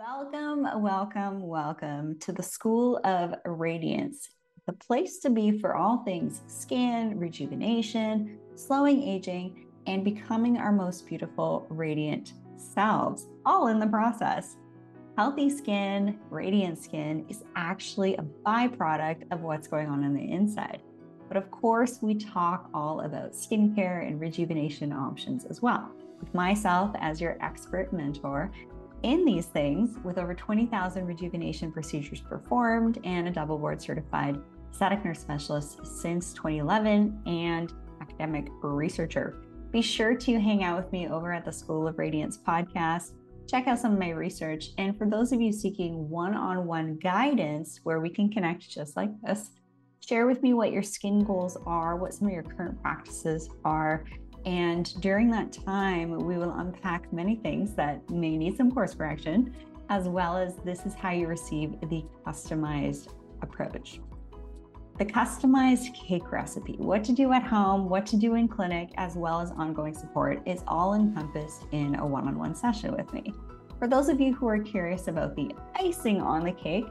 Welcome, welcome, welcome to the School of Radiance, the place to be for all things skin, rejuvenation, slowing aging, and becoming our most beautiful, radiant selves, all in the process. Healthy skin, radiant skin is actually a byproduct of what's going on on the inside. But of course, we talk all about skincare and rejuvenation options as well. With myself as your expert mentor, in these things, with over 20,000 rejuvenation procedures performed and a double board certified aesthetic nurse specialist since 2011 and academic researcher. Be sure to hang out with me over at the School of Radiance podcast. Check out some of my research. And for those of you seeking one on one guidance where we can connect just like this, share with me what your skin goals are, what some of your current practices are, and during that time, we will unpack many things that may need some course correction, as well as this is how you receive the customized approach. The customized cake recipe, what to do at home, what to do in clinic, as well as ongoing support, is all encompassed in a one on one session with me. For those of you who are curious about the icing on the cake,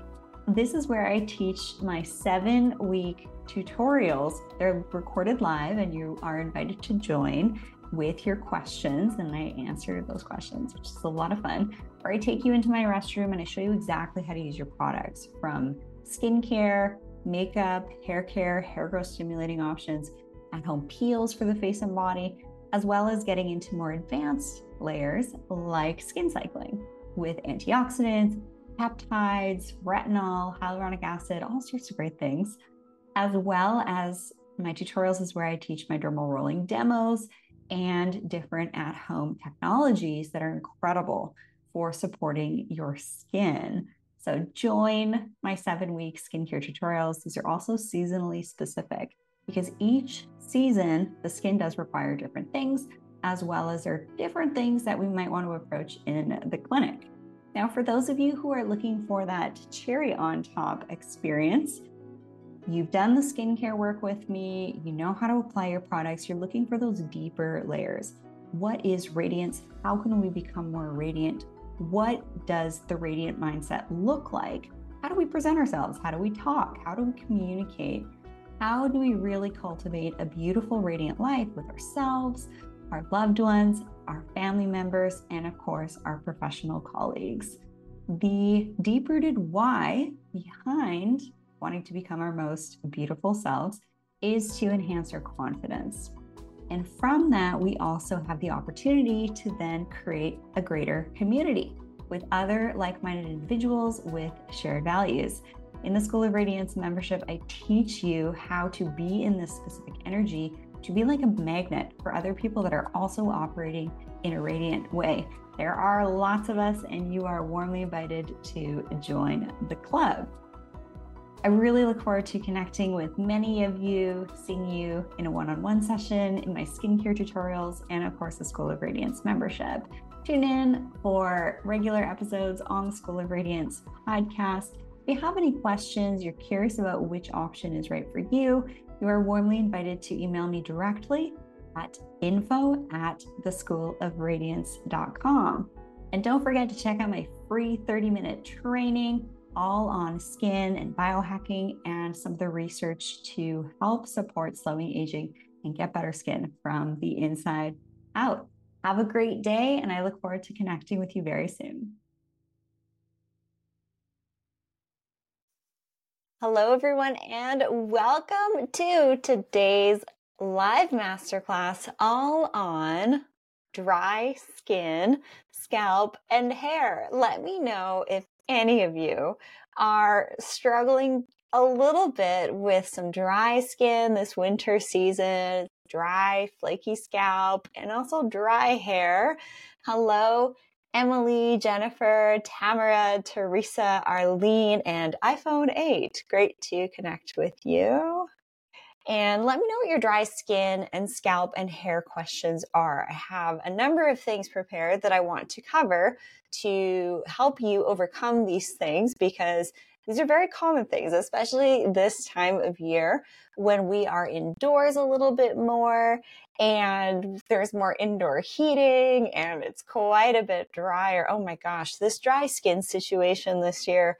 this is where I teach my seven week tutorials. They're recorded live and you are invited to join with your questions and I answer those questions, which is a lot of fun. Or I take you into my restroom and I show you exactly how to use your products from skincare, makeup, hair care, hair growth stimulating options, at home peels for the face and body, as well as getting into more advanced layers like skin cycling with antioxidants, peptides, retinol, hyaluronic acid, all sorts of great things as well as my tutorials is where I teach my dermal rolling demos and different at home technologies that are incredible for supporting your skin. So join my seven week skincare tutorials. These are also seasonally specific because each season the skin does require different things, as well as there are different things that we might want to approach in the clinic. Now, for those of you who are looking for that cherry on top experience, You've done the skincare work with me, you know how to apply your products, you're looking for those deeper layers. What is radiance? How can we become more radiant? What does the radiant mindset look like? How do we present ourselves? How do we talk? How do we communicate? How do we really cultivate a beautiful, radiant life with ourselves, our loved ones, our family members, and of course, our professional colleagues? The deep rooted why behind wanting to become our most beautiful selves is to enhance our confidence. And from that, we also have the opportunity to then create a greater community with other like minded individuals with shared values. In the School of Radiance membership, I teach you how to be in this specific energy to be like a magnet for other people that are also operating in a radiant way. There are lots of us, and you are warmly invited to join the club. I really look forward to connecting with many of you, seeing you in a one on one session, in my skincare tutorials, and of course, the School of Radiance membership. Tune in for regular episodes on the School of Radiance podcast. If you have any questions, you're curious about which option is right for you, you are warmly invited to email me directly at info at theschoolofradiance.com. And don't forget to check out my free 30 minute training all on skin and biohacking and some of the research to help support slowing aging and get better skin from the inside out. Have a great day, and I look forward to connecting with you very soon. Hello, everyone, and welcome to today's live masterclass all on dry skin, scalp, and hair. Let me know if any of you are struggling a little bit with some dry skin this winter season, dry, flaky scalp, and also dry hair, hello, Emily, Jennifer, Tamara, Teresa, Arlene, and iPhone 8. Great to connect with you. And let me know what your dry skin and scalp and hair questions are. I have a number of things prepared that I want to cover to help you overcome these things because These are very common things, especially this time of year when we are indoors a little bit more and there's more indoor heating and it's quite a bit drier. Oh my gosh, this dry skin situation this year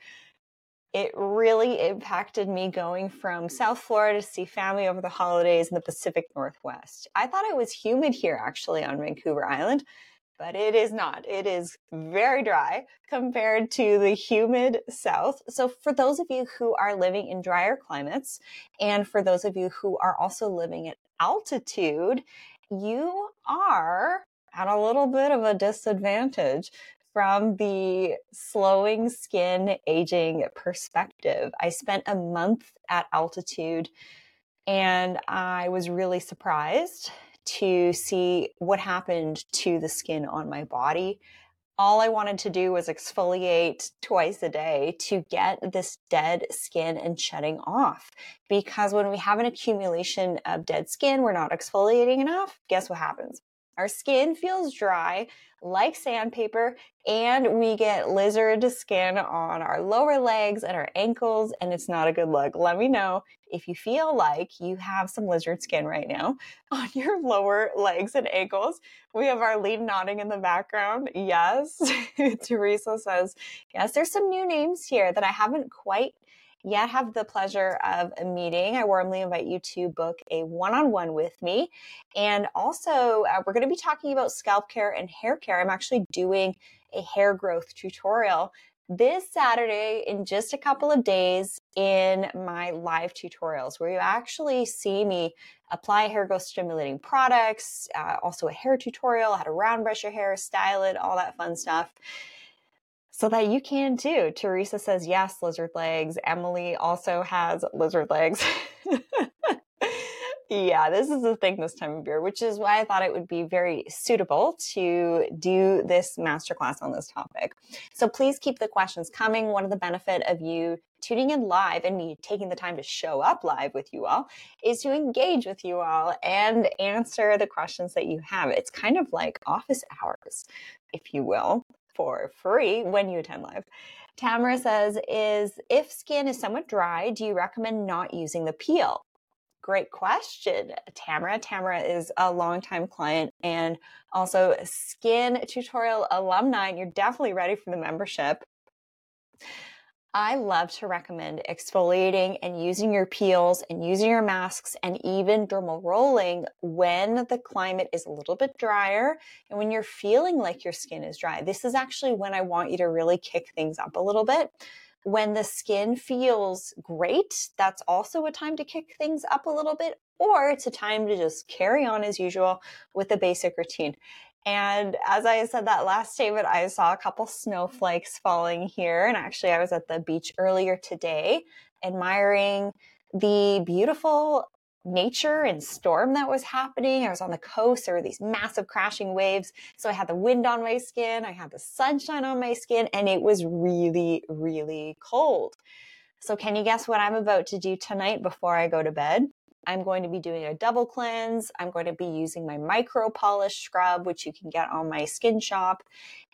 it really impacted me going from South Florida to see family over the holidays in the Pacific Northwest. I thought it was humid here actually on Vancouver Island, but it is not. It is very dry compared to the humid South. So, for those of you who are living in drier climates, and for those of you who are also living at altitude, you are at a little bit of a disadvantage from the slowing skin aging perspective. I spent a month at altitude and I was really surprised to see what happened to the skin on my body. All I wanted to do was exfoliate twice a day to get this dead skin and shedding off. Because when we have an accumulation of dead skin, we're not exfoliating enough. Guess what happens? Our skin feels dry like sandpaper, and we get lizard skin on our lower legs and our ankles, and it's not a good look. Let me know if you feel like you have some lizard skin right now on your lower legs and ankles. We have our lead nodding in the background. Yes. Teresa says, yes, there's some new names here that I haven't quite yet have the pleasure of a meeting, I warmly invite you to book a one on one with me. And also, uh, we're going to be talking about scalp care and hair care. I'm actually doing a hair growth tutorial this Saturday in just a couple of days in my live tutorials where you actually see me apply hair growth stimulating products, uh, also a hair tutorial, how to round brush your hair, style it, all that fun stuff so that you can too. Teresa says, yes, lizard legs. Emily also has lizard legs. yeah, this is the thing this time of year, which is why I thought it would be very suitable to do this masterclass on this topic. So please keep the questions coming. One of the benefit of you tuning in live and me taking the time to show up live with you all is to engage with you all and answer the questions that you have. It's kind of like office hours, if you will for free when you attend live. Tamara says, is if skin is somewhat dry, do you recommend not using the peel? Great question, Tamara. Tamara is a longtime client and also skin tutorial alumni, and you're definitely ready for the membership. I love to recommend exfoliating and using your peels and using your masks and even dermal rolling when the climate is a little bit drier and when you're feeling like your skin is dry. This is actually when I want you to really kick things up a little bit. When the skin feels great, that's also a time to kick things up a little bit, or it's a time to just carry on as usual with the basic routine. And as I said that last statement, I saw a couple snowflakes falling here. And actually, I was at the beach earlier today admiring the beautiful nature and storm that was happening. I was on the coast. There were these massive crashing waves. So I had the wind on my skin, I had the sunshine on my skin, and it was really, really cold. So, can you guess what I'm about to do tonight before I go to bed? I'm going to be doing a double cleanse. I'm going to be using my micro polish scrub, which you can get on my skin shop.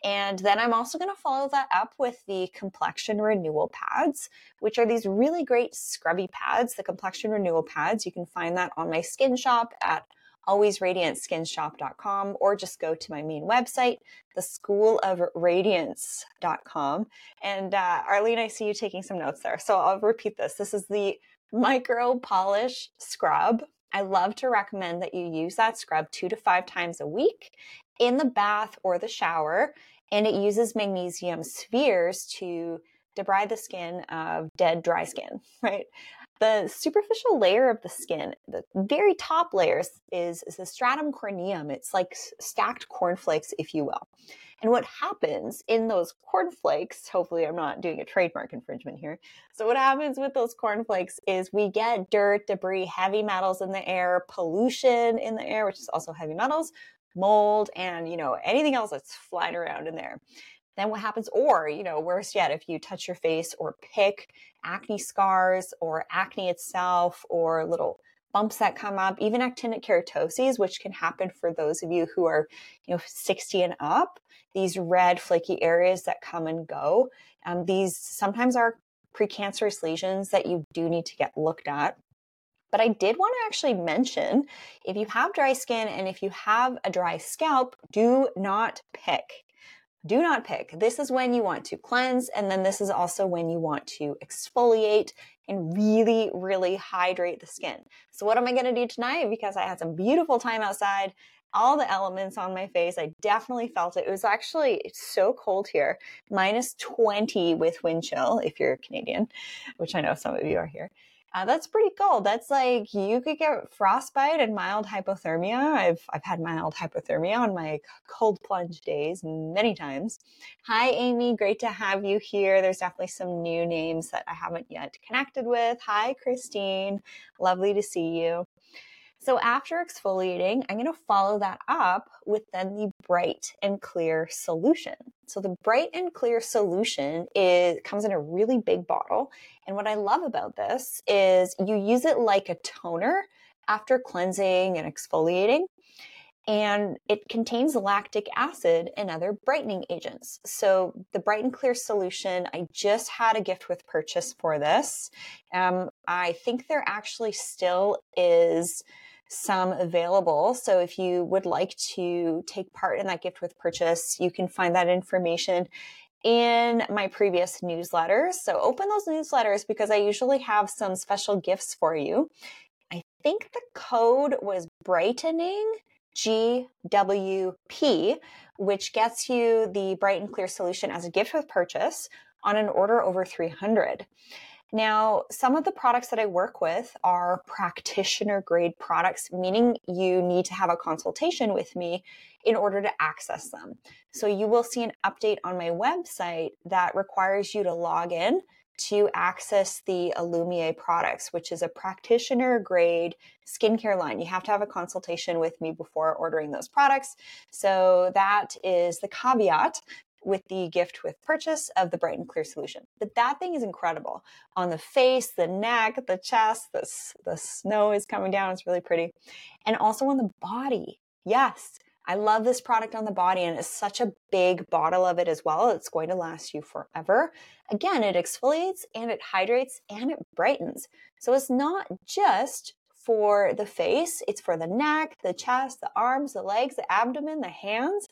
And then I'm also going to follow that up with the complexion renewal pads, which are these really great scrubby pads, the complexion renewal pads. You can find that on my skin shop at alwaysradiantSkinShop.com or just go to my main website, theschoolofradiance.com. And uh, Arlene, I see you taking some notes there. So I'll repeat this. This is the Mm-hmm. micro polish scrub. I love to recommend that you use that scrub two to five times a week in the bath or the shower. And it uses magnesium spheres to debride the skin of dead, dry skin, right? The superficial layer of the skin, the very top layers, is, is the stratum corneum. It's like stacked cornflakes, if you will. And what happens in those cornflakes, hopefully I'm not doing a trademark infringement here. So what happens with those cornflakes is we get dirt, debris, heavy metals in the air, pollution in the air, which is also heavy metals, mold, and you know, anything else that's flying around in there. Then what happens, or you know, worse yet, if you touch your face or pick acne scars or acne itself or little bumps that come up, even actinic keratoses, which can happen for those of you who are, you know, 60 and up, these red flaky areas that come and go. Um, these sometimes are precancerous lesions that you do need to get looked at. But I did want to actually mention if you have dry skin and if you have a dry scalp, do not pick. Do not pick. This is when you want to cleanse, and then this is also when you want to exfoliate and really, really hydrate the skin. So, what am I going to do tonight? Because I had some beautiful time outside, all the elements on my face. I definitely felt it. It was actually so cold here, minus 20 with wind chill if you're Canadian, which I know some of you are here. Uh, that's pretty cool. That's like you could get frostbite and mild hypothermia. I've I've had mild hypothermia on my cold plunge days many times. Hi, Amy. Great to have you here. There's definitely some new names that I haven't yet connected with. Hi, Christine. Lovely to see you. So after exfoliating, I'm going to follow that up with then the bright and clear solution. So the bright and clear solution is comes in a really big bottle. And what I love about this is you use it like a toner after cleansing and exfoliating. And it contains lactic acid and other brightening agents. So the bright and clear solution, I just had a gift with purchase for this. Um, I think there actually still is some available. So if you would like to take part in that gift with purchase, you can find that information in my previous newsletters. So open those newsletters because I usually have some special gifts for you. I think the code was brightening GWP, which gets you the bright and clear solution as a gift with purchase on an order over 300. Now, some of the products that I work with are practitioner grade products, meaning you need to have a consultation with me in order to access them. So you will see an update on my website that requires you to log in to access the Alumier products, which is a practitioner grade skincare line. You have to have a consultation with me before ordering those products. So that is the caveat with the gift with purchase of the bright and clear solution. But that thing is incredible on the face, the neck, the chest, the, the snow is coming down. It's really pretty. And also on the body. Yes, I love this product on the body and it's such a big bottle of it as well. It's going to last you forever. Again, it exfoliates and it hydrates and it brightens. So it's not just for the face, it's for the neck, the chest, the arms, the legs, the abdomen, the hands.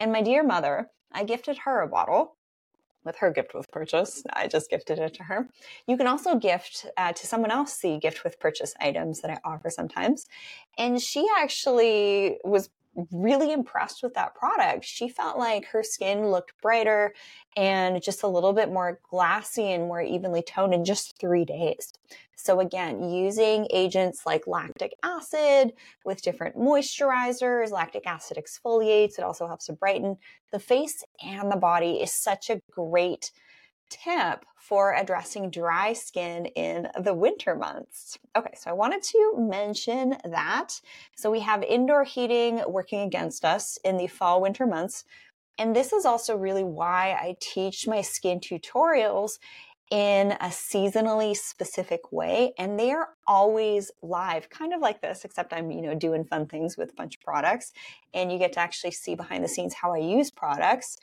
And my dear mother, I gifted her a bottle with her gift with purchase. I just gifted it to her. You can also gift uh, to someone else the gift with purchase items that I offer sometimes. And she actually was really impressed with that product. She felt like her skin looked brighter and just a little bit more glassy and more evenly toned in just three days. So, again, using agents like lactic acid with different moisturizers, lactic acid exfoliates, it also helps to brighten the face and the body is such a great tip for addressing dry skin in the winter months. Okay, so I wanted to mention that. So we have indoor heating working against us in the fall winter months. And this is also really why I teach my skin tutorials in a seasonally specific way and they are always live kind of like this except i'm you know doing fun things with a bunch of products and you get to actually see behind the scenes how i use products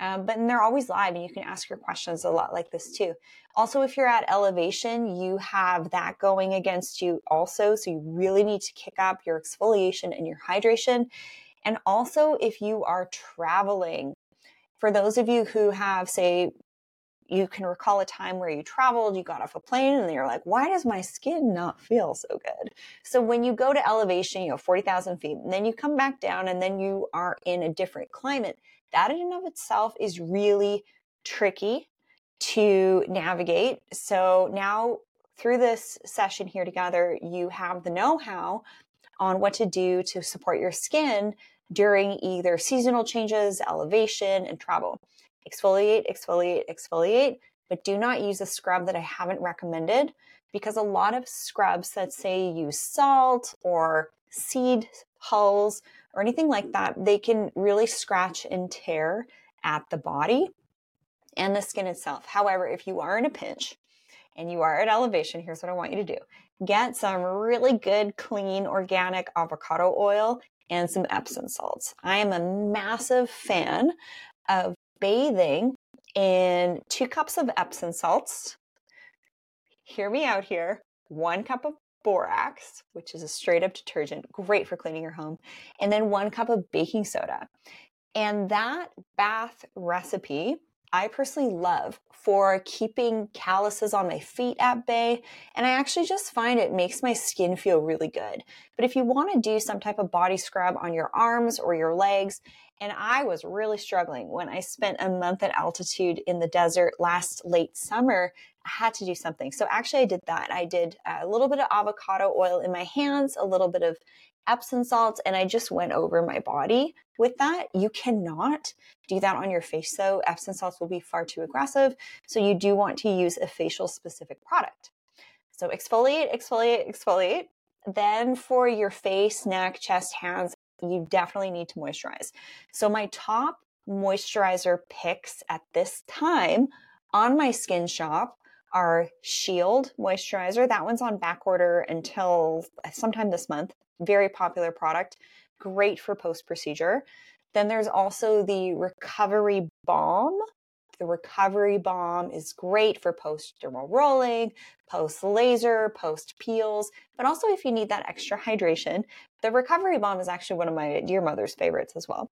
um, but they're always live and you can ask your questions a lot like this too. Also, if you're at elevation, you have that going against you also. So you really need to kick up your exfoliation and your hydration. And also, if you are traveling, for those of you who have, say, you can recall a time where you traveled, you got off a plane, and you're like, why does my skin not feel so good? So when you go to elevation, you know, 40,000 feet, and then you come back down, and then you are in a different climate, that in and of itself is really tricky to navigate. So now through this session here together, you have the know how on what to do to support your skin during either seasonal changes, elevation, and travel. Exfoliate, exfoliate, exfoliate, but do not use a scrub that I haven't recommended because a lot of scrubs that say use salt or seed hulls or anything like that, they can really scratch and tear at the body and the skin itself. However, if you are in a pinch and you are at elevation, here's what I want you to do get some really good, clean, organic avocado oil and some Epsom salts. I am a massive fan of bathing in two cups of Epsom salts hear me out here. One cup of borax, which is a straight up detergent, great for cleaning your home, and then one cup of baking soda. And that bath recipe I personally love for keeping calluses on my feet at bay. And I actually just find it makes my skin feel really good. But if you want to do some type of body scrub on your arms or your legs, and I was really struggling when I spent a month at altitude in the desert last late summer. I had to do something. So actually, I did that. I did a little bit of avocado oil in my hands, a little bit of Epsom salts, and I just went over my body with that. You cannot do that on your face though. Epsom salts will be far too aggressive. So you do want to use a facial specific product. So exfoliate, exfoliate, exfoliate. Then for your face, neck, chest, hands, you definitely need to moisturize. So my top moisturizer picks at this time on my skin shop are Shield moisturizer. That one's on back order until sometime this month. Very popular product. Great for post procedure. Then there's also the recovery balm. The recovery balm is great for post dermal rolling, post laser, post peels, but also if you need that extra hydration. The recovery balm is actually one of my dear mother's favorites as well.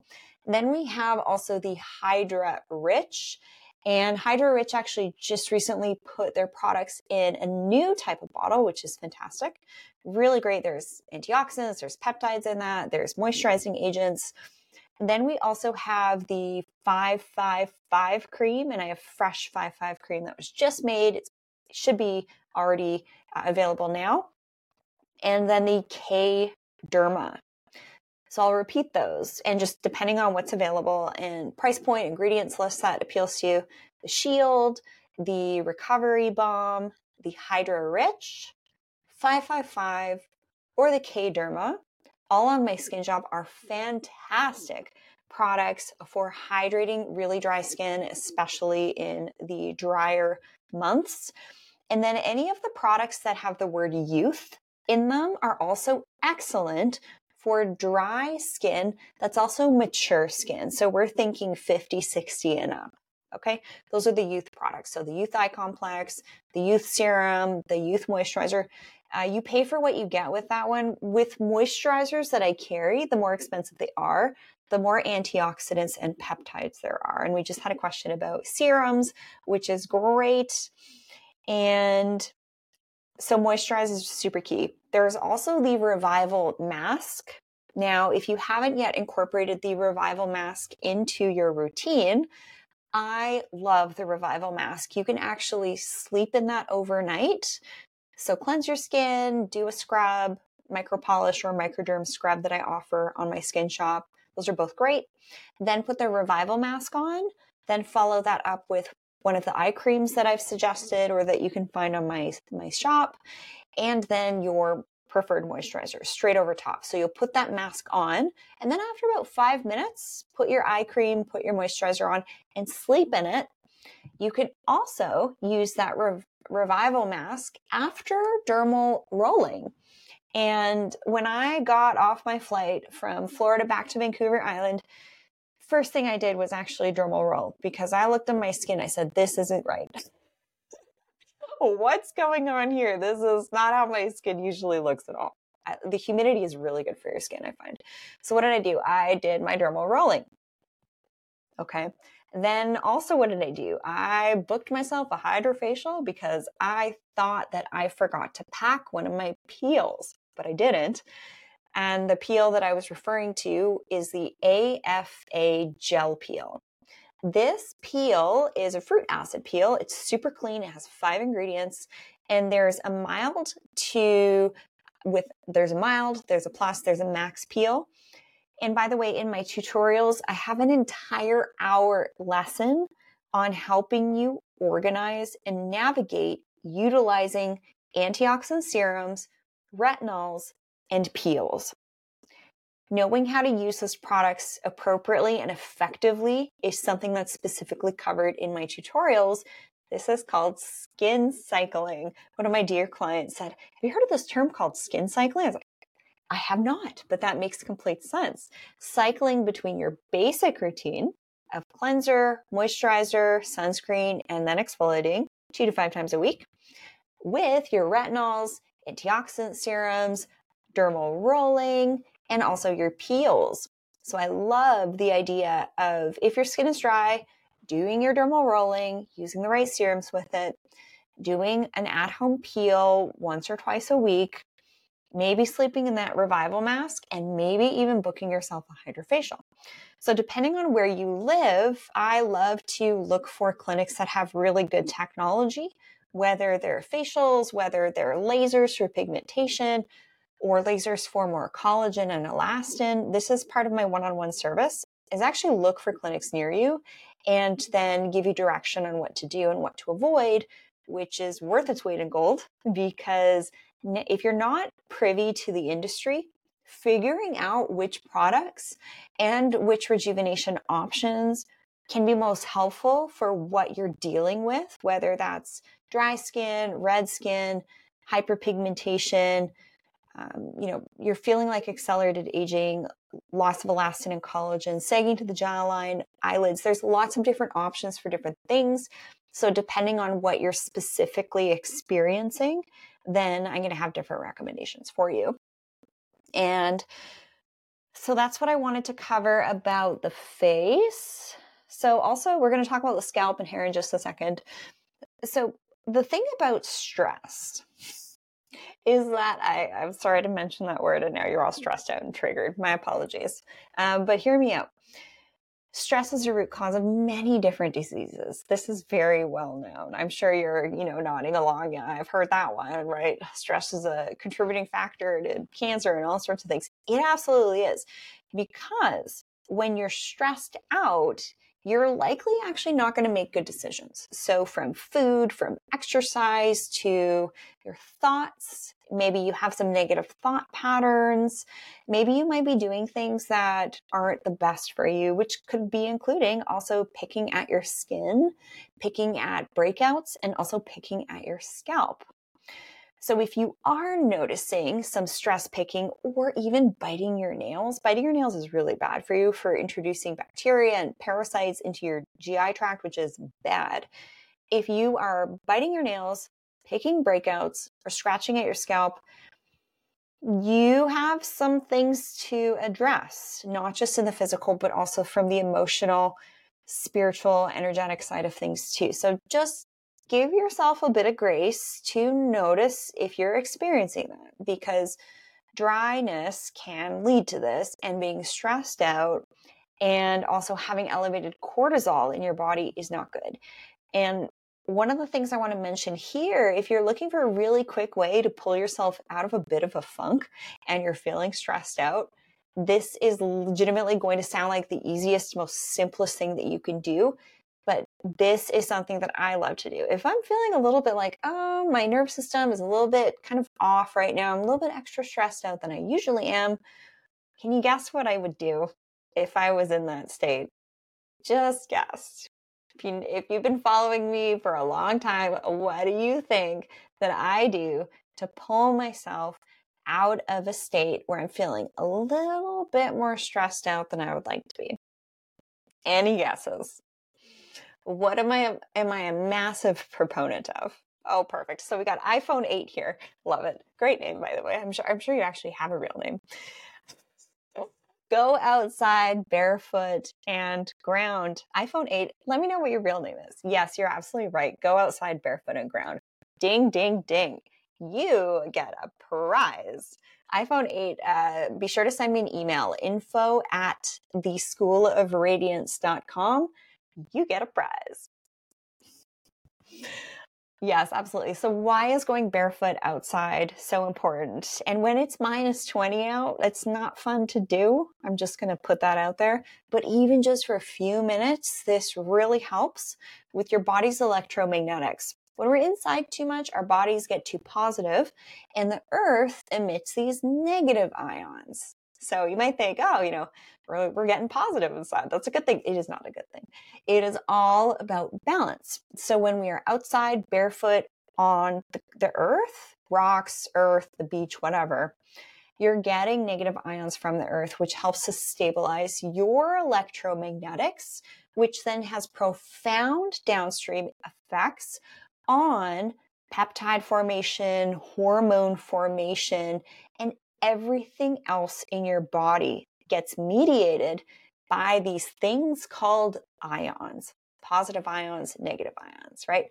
then we have also the Hydra Rich. And Hydra Rich actually just recently put their products in a new type of bottle, which is fantastic. Really great. There's antioxidants, there's peptides in that, there's moisturizing agents. Then we also have the 555 cream, and I have fresh 55 cream that was just made. It should be already uh, available now. And then the K Derma. So I'll repeat those, and just depending on what's available and price point, ingredients list that appeals to you the Shield, the Recovery Balm, the Hydra Rich, 555, or the K Derma all on my skin shop are fantastic products for hydrating really dry skin, especially in the drier months. And then any of the products that have the word youth in them are also excellent for dry skin that's also mature skin. So we're thinking 50, 60 and up. Okay, those are the youth products. So the youth eye complex, the youth serum, the youth moisturizer. Uh, you pay for what you get with that one. With moisturizers that I carry, the more expensive they are, the more antioxidants and peptides there are. And we just had a question about serums, which is great. And so moisturize is super key. There's also the revival mask. Now, if you haven't yet incorporated the revival mask into your routine, I love the revival mask. You can actually sleep in that overnight so cleanse your skin, do a scrub, micro polish or microderm scrub that I offer on my skin shop. Those are both great. Then put the revival mask on, then follow that up with one of the eye creams that I've suggested or that you can find on my my shop and then your preferred moisturizer straight over top. So you'll put that mask on and then after about 5 minutes, put your eye cream, put your moisturizer on and sleep in it. You can also use that rev- revival mask after dermal rolling. And when I got off my flight from Florida back to Vancouver Island, first thing I did was actually dermal roll because I looked at my skin. I said, this isn't right. What's going on here? This is not how my skin usually looks at all. The humidity is really good for your skin, I find. So, what did I do? I did my dermal rolling. Okay. Then also, what did I do? I booked myself a hydrofacial because I thought that I forgot to pack one of my peels, but I didn't. And the peel that I was referring to is the AFA gel peel. This peel is a fruit acid peel. It's super clean. It has five ingredients, and there's a mild to with there's a mild, there's a plus, there's a max peel. And by the way, in my tutorials, I have an entire hour lesson on helping you organize and navigate utilizing antioxidant serums, retinols, and peels. Knowing how to use those products appropriately and effectively is something that's specifically covered in my tutorials. This is called skin cycling. One of my dear clients said, Have you heard of this term called skin cycling? I was like, I have not, but that makes complete sense. Cycling between your basic routine of cleanser, moisturizer, sunscreen, and then exfoliating two to five times a week with your retinols, antioxidant serums, dermal rolling, and also your peels. So I love the idea of if your skin is dry, doing your dermal rolling, using the right serums with it, doing an at home peel once or twice a week, maybe sleeping in that revival mask, and maybe even booking yourself a hydrofacial. So, depending on where you live, I love to look for clinics that have really good technology, whether they're facials, whether they're lasers for pigmentation, or lasers for more collagen and elastin. This is part of my one on one service is actually look for clinics near you and then give you direction on what to do and what to avoid, which is worth its weight in gold because if you're not privy to the industry, figuring out which products and which rejuvenation options can be most helpful for what you're dealing with, whether that's dry skin, red skin, hyperpigmentation, um, you know, you're feeling like accelerated aging, loss of elastin and collagen, sagging to the jawline, eyelids. There's lots of different options for different things. So, depending on what you're specifically experiencing, then I'm going to have different recommendations for you. And so that's what I wanted to cover about the face. So, also, we're going to talk about the scalp and hair in just a second. So, the thing about stress is that I, I'm sorry to mention that word, and now you're all stressed out and triggered. My apologies. Um, but hear me out. Stress is a root cause of many different diseases. This is very well known. I'm sure you're, you know, nodding along. Yeah, I've heard that one, right? Stress is a contributing factor to cancer and all sorts of things. It absolutely is. Because when you're stressed out, you're likely actually not going to make good decisions. So, from food, from exercise to your thoughts, maybe you have some negative thought patterns. Maybe you might be doing things that aren't the best for you, which could be including also picking at your skin, picking at breakouts, and also picking at your scalp. So if you are noticing some stress picking or even biting your nails, biting your nails is really bad for you for introducing bacteria and parasites into your GI tract, which is bad. If you are biting your nails, picking breakouts, or scratching at your scalp, you have some things to address, not just in the physical, but also from the emotional, spiritual, energetic side of things too. So just give yourself a bit of grace to notice if you're experiencing that because dryness can lead to this and being stressed out and also having elevated cortisol in your body is not good. And one of the things I want to mention here, if you're looking for a really quick way to pull yourself out of a bit of a funk and you're feeling stressed out, this is legitimately going to sound like the easiest, most simplest thing that you can do but this is something that I love to do. If I'm feeling a little bit like, oh, my nerve system is a little bit kind of off right now, I'm a little bit extra stressed out than I usually am, can you guess what I would do if I was in that state? Just guess. If, you, if you've been following me for a long time, what do you think that I do to pull myself out of a state where I'm feeling a little bit more stressed out than I would like to be? Any guesses? What am I am I a massive proponent of? Oh, perfect. So we got iPhone 8 here. Love it. Great name, by the way. I'm sure I'm sure you actually have a real name. Go outside barefoot and ground. iPhone 8. Let me know what your real name is. Yes, you're absolutely right. Go outside barefoot and ground. Ding, ding, ding. You get a prize iPhone 8, uh, be sure to send me an email info at theschoolofradiance.com you get a prize. Yes, absolutely. So, why is going barefoot outside so important? And when it's minus 20 out, it's not fun to do. I'm just going to put that out there. But even just for a few minutes, this really helps with your body's electromagnetics. When we're inside too much, our bodies get too positive, and the earth emits these negative ions. So you might think, oh, you know, we're, we're getting positive inside. That's a good thing. It is not a good thing. It is all about balance. So when we are outside barefoot on the, the earth, rocks, earth, the beach, whatever, you're getting negative ions from the earth, which helps to stabilize your electromagnetics, which then has profound downstream effects on peptide formation, hormone formation, and everything else in your body gets mediated by these things called ions positive ions, negative ions, right?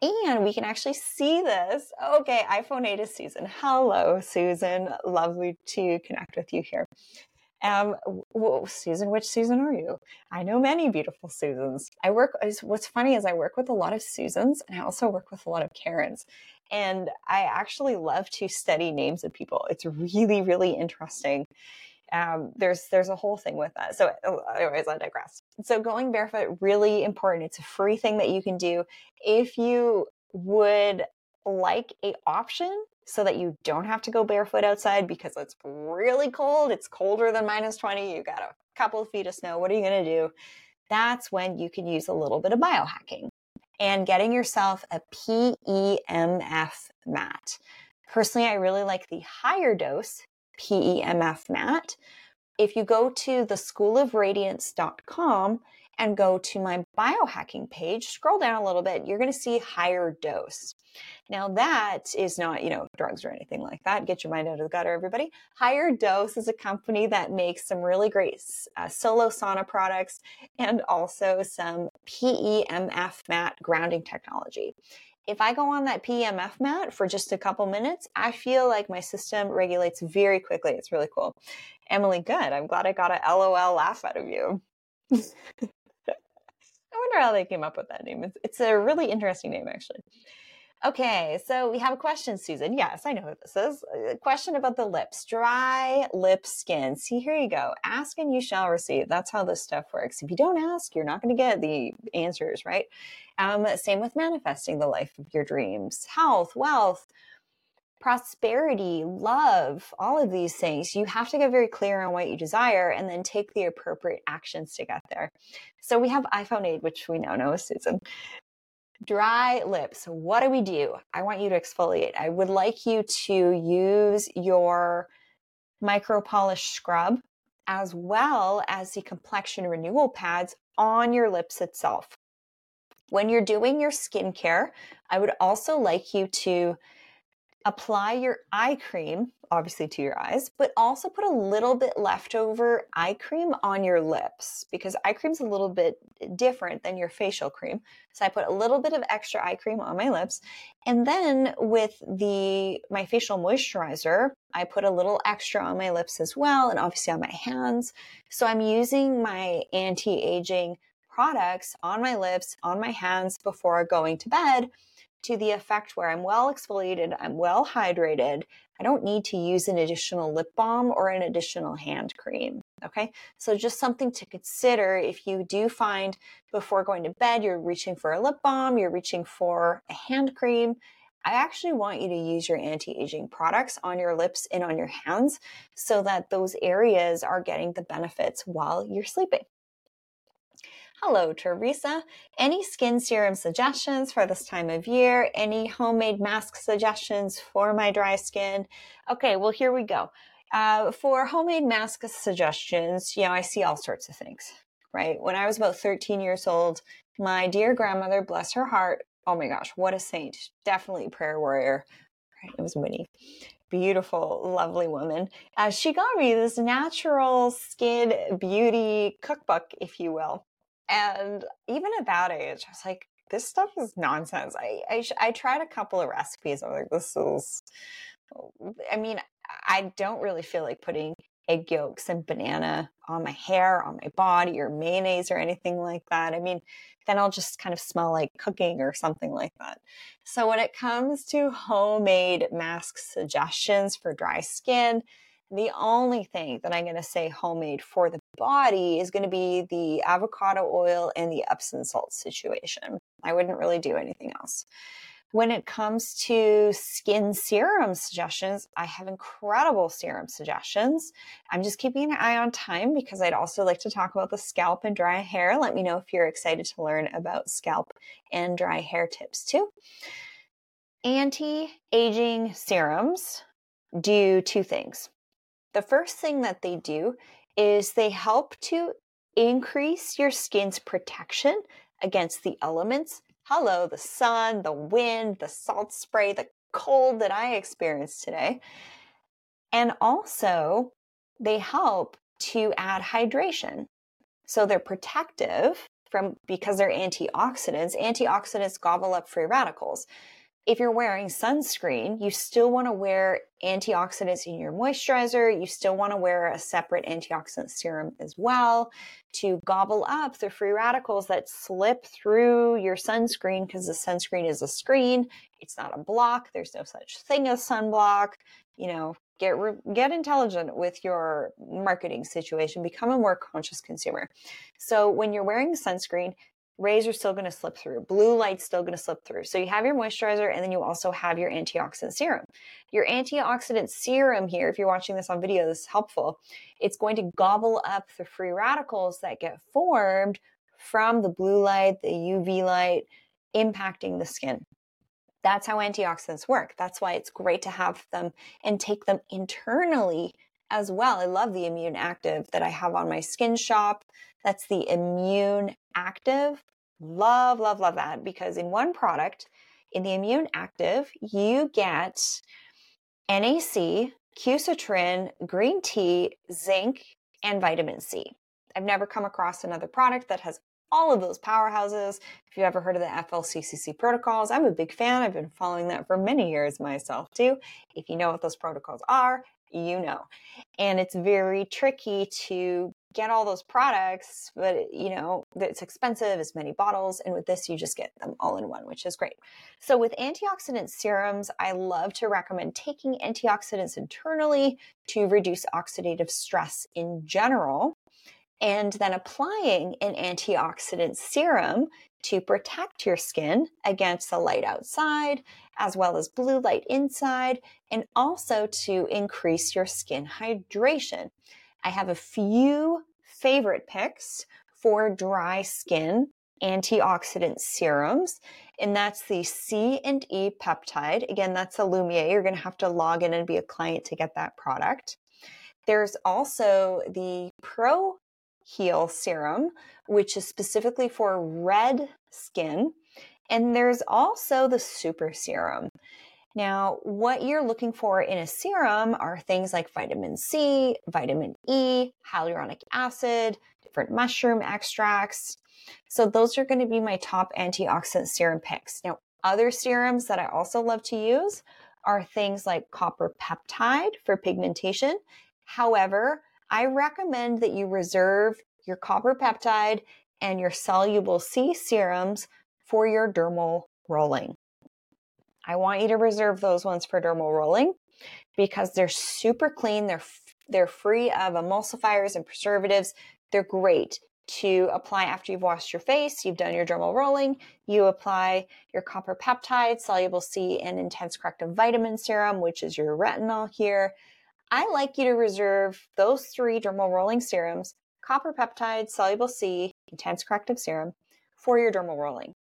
And we can actually see this. Okay, iPhone 8 is Susan. Hello, Susan. Lovely to connect with you here. Um, well, Susan, which Susan are you? I know many beautiful Susans. I work, what's funny is I work with a lot of Susans and I also work with a lot of Karens. And I actually love to study names of people. It's really, really interesting. Um, there's there's a whole thing with that. So, oh, anyways, I digress. So, going barefoot really important. It's a free thing that you can do if you would like a option so that you don't have to go barefoot outside because it's really cold. It's colder than minus 20. You got a couple of feet of snow. What are you going to do? That's when you can use a little bit of biohacking and getting yourself a PEMF mat. Personally, I really like the higher dose PEMF mat. If you go to the schoolofradiance.com and go to my biohacking page, scroll down a little bit, you're going to see higher dose. Now, that is not, you know, drugs or anything like that. Get your mind out of the gutter, everybody. Higher Dose is a company that makes some really great uh, solo sauna products and also some PEMF mat grounding technology if I go on that PEMF mat for just a couple minutes, I feel like my system regulates very quickly. It's really cool. Emily, good. I'm glad I got a LOL laugh out of you. I wonder how they came up with that name. It's, it's a really interesting name, actually. Okay, so we have a question, Susan. Yes, I know who this is. A question about the lips. Dry lip skin. See, here you go. Ask and you shall receive. That's how this stuff works. If you don't ask, you're not going to get the answers, right? Um, same with manifesting the life of your dreams, health, wealth, prosperity, love, all of these things. You have to get very clear on what you desire and then take the appropriate actions to get there. So we have iPhone 8, which we now know is Susan. Dry lips. What do we do? I want you to exfoliate. I would like you to use your micro polish scrub as well as the complexion renewal pads on your lips itself. When you're doing your skincare, I would also like you to apply your eye cream, obviously to your eyes, but also put a little bit leftover eye cream on your lips because eye cream's a little bit different than your facial cream. So I put a little bit of extra eye cream on my lips. And then with the my facial moisturizer, I put a little extra on my lips as well and obviously on my hands. So I'm using my anti-aging products on my lips, on my hands before going to bed to the effect where I'm well exfoliated, I'm well hydrated. I don't need to use an additional lip balm or an additional hand cream. Okay, so just something to consider if you do find before going to bed you're reaching for a lip balm, you're reaching for a hand cream. I actually want you to use your anti aging products on your lips and on your hands so that those areas are getting the benefits while you're sleeping. Hello, Teresa. Any skin serum suggestions for this time of year? Any homemade mask suggestions for my dry skin? Okay, well, here we go. Uh, for homemade mask suggestions, you know, I see all sorts of things, right? When I was about 13 years old, my dear grandmother, bless her heart, oh my gosh, what a saint. Definitely prayer warrior. Right? It was Winnie beautiful, lovely woman. Uh, she got me this natural skin beauty cookbook, if you will. And even at that age, I was like, this stuff is nonsense. I I, I tried a couple of recipes. I'm like, this is. I mean, I don't really feel like putting egg yolks and banana on my hair, on my body, or mayonnaise or anything like that. I mean, then I'll just kind of smell like cooking or something like that. So when it comes to homemade mask suggestions for dry skin, the only thing that I'm going to say homemade for the body is going to be the avocado oil and the Epsom salt situation. I wouldn't really do anything else. When it comes to skin serum suggestions, I have incredible serum suggestions. I'm just keeping an eye on time because I'd also like to talk about the scalp and dry hair. Let me know if you're excited to learn about scalp and dry hair tips too. Anti aging serums do two things. The first thing that they do is they help to increase your skin's protection against the elements, hello, the sun, the wind, the salt spray, the cold that I experienced today. And also, they help to add hydration. So they're protective from because they're antioxidants. Antioxidants gobble up free radicals if you're wearing sunscreen, you still want to wear antioxidants in your moisturizer. You still want to wear a separate antioxidant serum as well to gobble up the free radicals that slip through your sunscreen because the sunscreen is a screen. It's not a block. There's no such thing as sunblock. You know, get re- get intelligent with your marketing situation. Become a more conscious consumer. So when you're wearing sunscreen, rays are still going to slip through. Blue light's still going to slip through. So you have your moisturizer and then you also have your antioxidant serum. Your antioxidant serum here, if you're watching this on video, this is helpful. It's going to gobble up the free radicals that get formed from the blue light, the UV light, impacting the skin. That's how antioxidants work. That's why it's great to have them and take them internally as well. I love the immune active that I have on my skin shop. That's the immune active. Love, love, love that because in one product, in the immune active, you get NAC, quercetin, green tea, zinc, and vitamin C. I've never come across another product that has all of those powerhouses. If you've ever heard of the FLCCC protocols, I'm a big fan. I've been following that for many years myself too. If you know what those protocols are, you know. And it's very tricky to get all those products, but you know, it's expensive, as many bottles. And with this, you just get them all in one, which is great. So with antioxidant serums, I love to recommend taking antioxidants internally to reduce oxidative stress in general. And then applying an antioxidant serum to protect your skin against the light outside, as well as blue light inside, and also to increase your skin hydration. I have a few favorite picks for dry skin antioxidant serums, and that's the C and E peptide. Again, that's Alumier. You're going to have to log in and be a client to get that product. There's also the Pro Heal serum, which is specifically for red skin. And there's also the super serum. Now, what you're looking for in a serum are things like vitamin C, vitamin E, hyaluronic acid, different mushroom extracts. So, those are going to be my top antioxidant serum picks. Now, other serums that I also love to use are things like copper peptide for pigmentation. However, I recommend that you reserve your copper peptide and your soluble C serums for your dermal rolling. I want you to reserve those ones for dermal rolling because they're super clean. They're they're free of emulsifiers and preservatives. They're great to apply after you've washed your face, you've done your dermal rolling, you apply your copper peptide, soluble C, and intense corrective vitamin serum, which is your retinol here. I like you to reserve those three dermal rolling serums, copper peptide, soluble C, intense corrective serum, for your dermal rolling.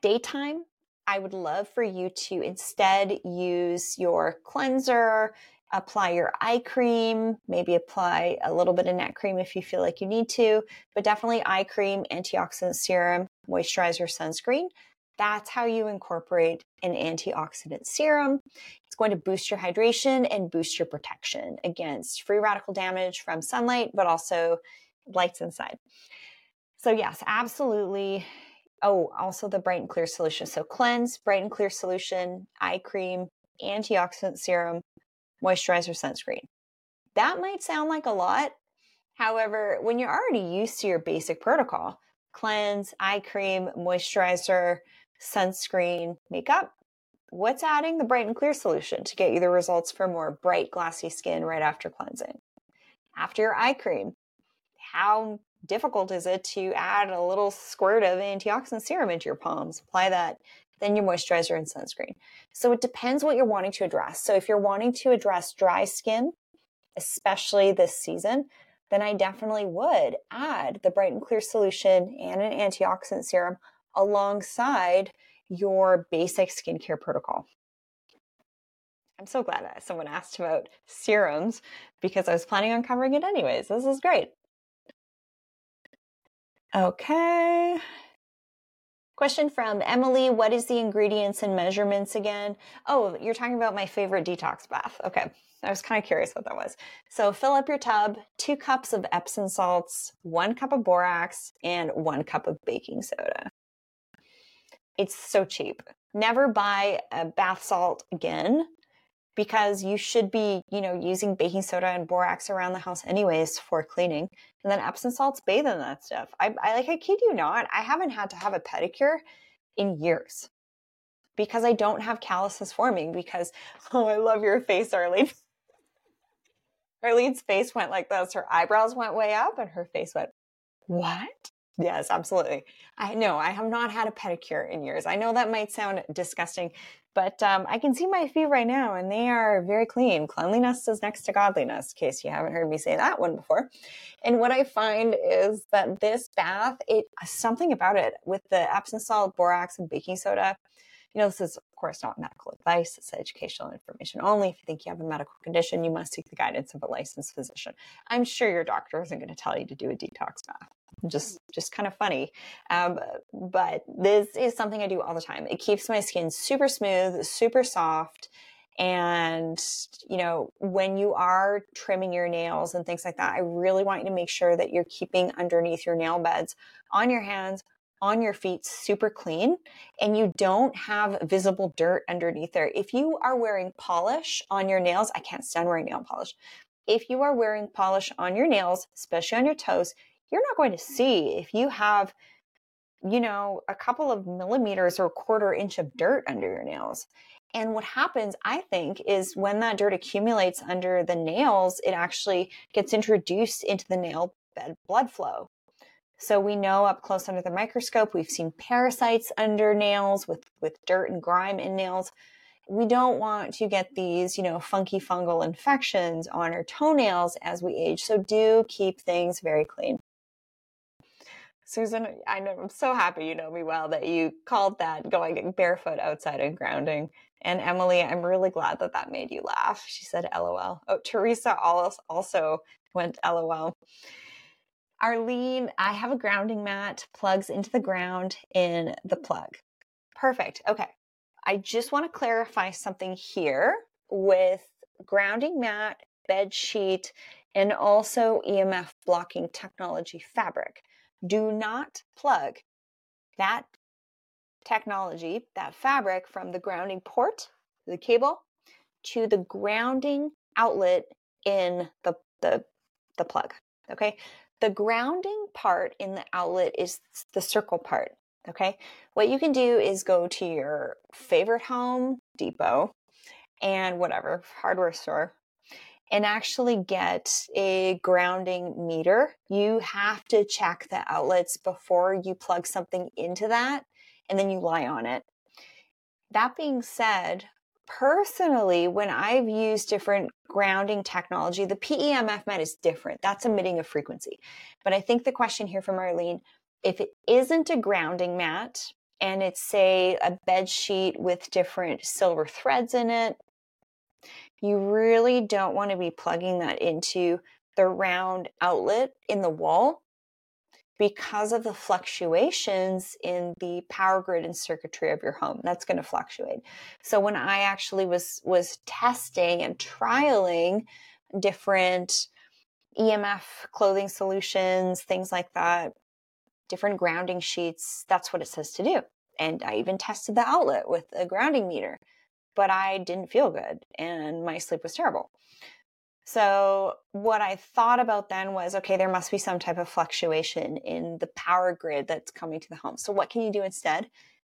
Daytime, I would love for you to instead use your cleanser, apply your eye cream, maybe apply a little bit of neck cream if you feel like you need to, but definitely eye cream, antioxidant serum, moisturizer, sunscreen. That's how you incorporate an antioxidant serum. It's going to boost your hydration and boost your protection against free radical damage from sunlight, but also lights inside. So, yes, absolutely. Oh, also the bright and clear solution. So, cleanse, bright and clear solution, eye cream, antioxidant serum, moisturizer, sunscreen. That might sound like a lot. However, when you're already used to your basic protocol, cleanse, eye cream, moisturizer, sunscreen, makeup. What's adding the bright and clear solution to get you the results for more bright, glassy skin right after cleansing? After your eye cream, how difficult is it to add a little squirt of antioxidant serum into your palms? Apply that, then your moisturizer and sunscreen. So it depends what you're wanting to address. So if you're wanting to address dry skin, especially this season, then I definitely would add the bright and clear solution and an antioxidant serum alongside your basic skincare protocol. I'm so glad that someone asked about serums because I was planning on covering it anyways. This is great. Okay. Question from Emily What is the ingredients and measurements again? Oh, you're talking about my favorite detox bath. Okay. I was kind of curious what that was. So fill up your tub, two cups of Epsom salts, one cup of borax, and one cup of baking soda. It's so cheap. Never buy a bath salt again because you should be, you know, using baking soda and borax around the house anyways for cleaning. And then Epsom salts bathe in that stuff. I, I like, I kid you not, I haven't had to have a pedicure in years because I don't have calluses forming because, oh, I love your face, Arlene. Arlene's face went like this. Her eyebrows went way up and her face went, what? Yes, absolutely. I know I have not had a pedicure in years. I know that might sound disgusting, but um, I can see my feet right now and they are very clean. Cleanliness is next to godliness, in case you haven't heard me say that one before. And what I find is that this bath, it something about it with the Epsom salt, borax, and baking soda. You know, this is, of course, not medical advice. It's educational information only. If you think you have a medical condition, you must seek the guidance of a licensed physician. I'm sure your doctor isn't going to tell you to do a detox bath just just kind of funny um, but this is something i do all the time it keeps my skin super smooth super soft and you know when you are trimming your nails and things like that i really want you to make sure that you're keeping underneath your nail beds on your hands on your feet super clean and you don't have visible dirt underneath there. If you are wearing polish on your nails i can't stand wearing nail polish. If you are wearing polish on your nails especially on your toes you're not going to see if you have you know a couple of millimeters or a quarter inch of dirt under your nails. And what happens i think is when that dirt accumulates under the nails it actually gets introduced into the nail bed blood flow so we know up close under the microscope we've seen parasites under nails with with dirt and grime in nails we don't want to get these, you know, funky fungal infections on our toenails as we age. So do keep things very clean. Susan, I know I'm so happy you know me well that you called that going barefoot outside and grounding. And Emily, I'm really glad that that made you laugh. She said LOL. Oh, Teresa also went LOL. Arlene, I have a grounding mat, plugs into the ground in the plug. Perfect. Okay. I just want to clarify something here with grounding mat, bed sheet, and also EMF blocking technology fabric do not plug that technology, that fabric from the grounding port, the cable, to the grounding outlet in the, the, the plug. Okay. The grounding part in the outlet is the circle part. Okay. What you can do is go to your favorite home depot and whatever hardware store and actually get a grounding meter, you have to check the outlets before you plug something into that and then you lie on it. That being said, personally, when I've used different grounding technology, the PEMF mat is different. That's emitting a frequency. But I think the question here from Arlene if it isn't a grounding mat and it's, say, a bed sheet with different silver threads in it, you really don't want to be plugging that into the round outlet in the wall because of the fluctuations in the power grid and circuitry of your home that's going to fluctuate so when i actually was was testing and trialing different emf clothing solutions things like that different grounding sheets that's what it says to do and i even tested the outlet with a grounding meter but I didn't feel good and my sleep was terrible. So, what I thought about then was okay, there must be some type of fluctuation in the power grid that's coming to the home. So, what can you do instead?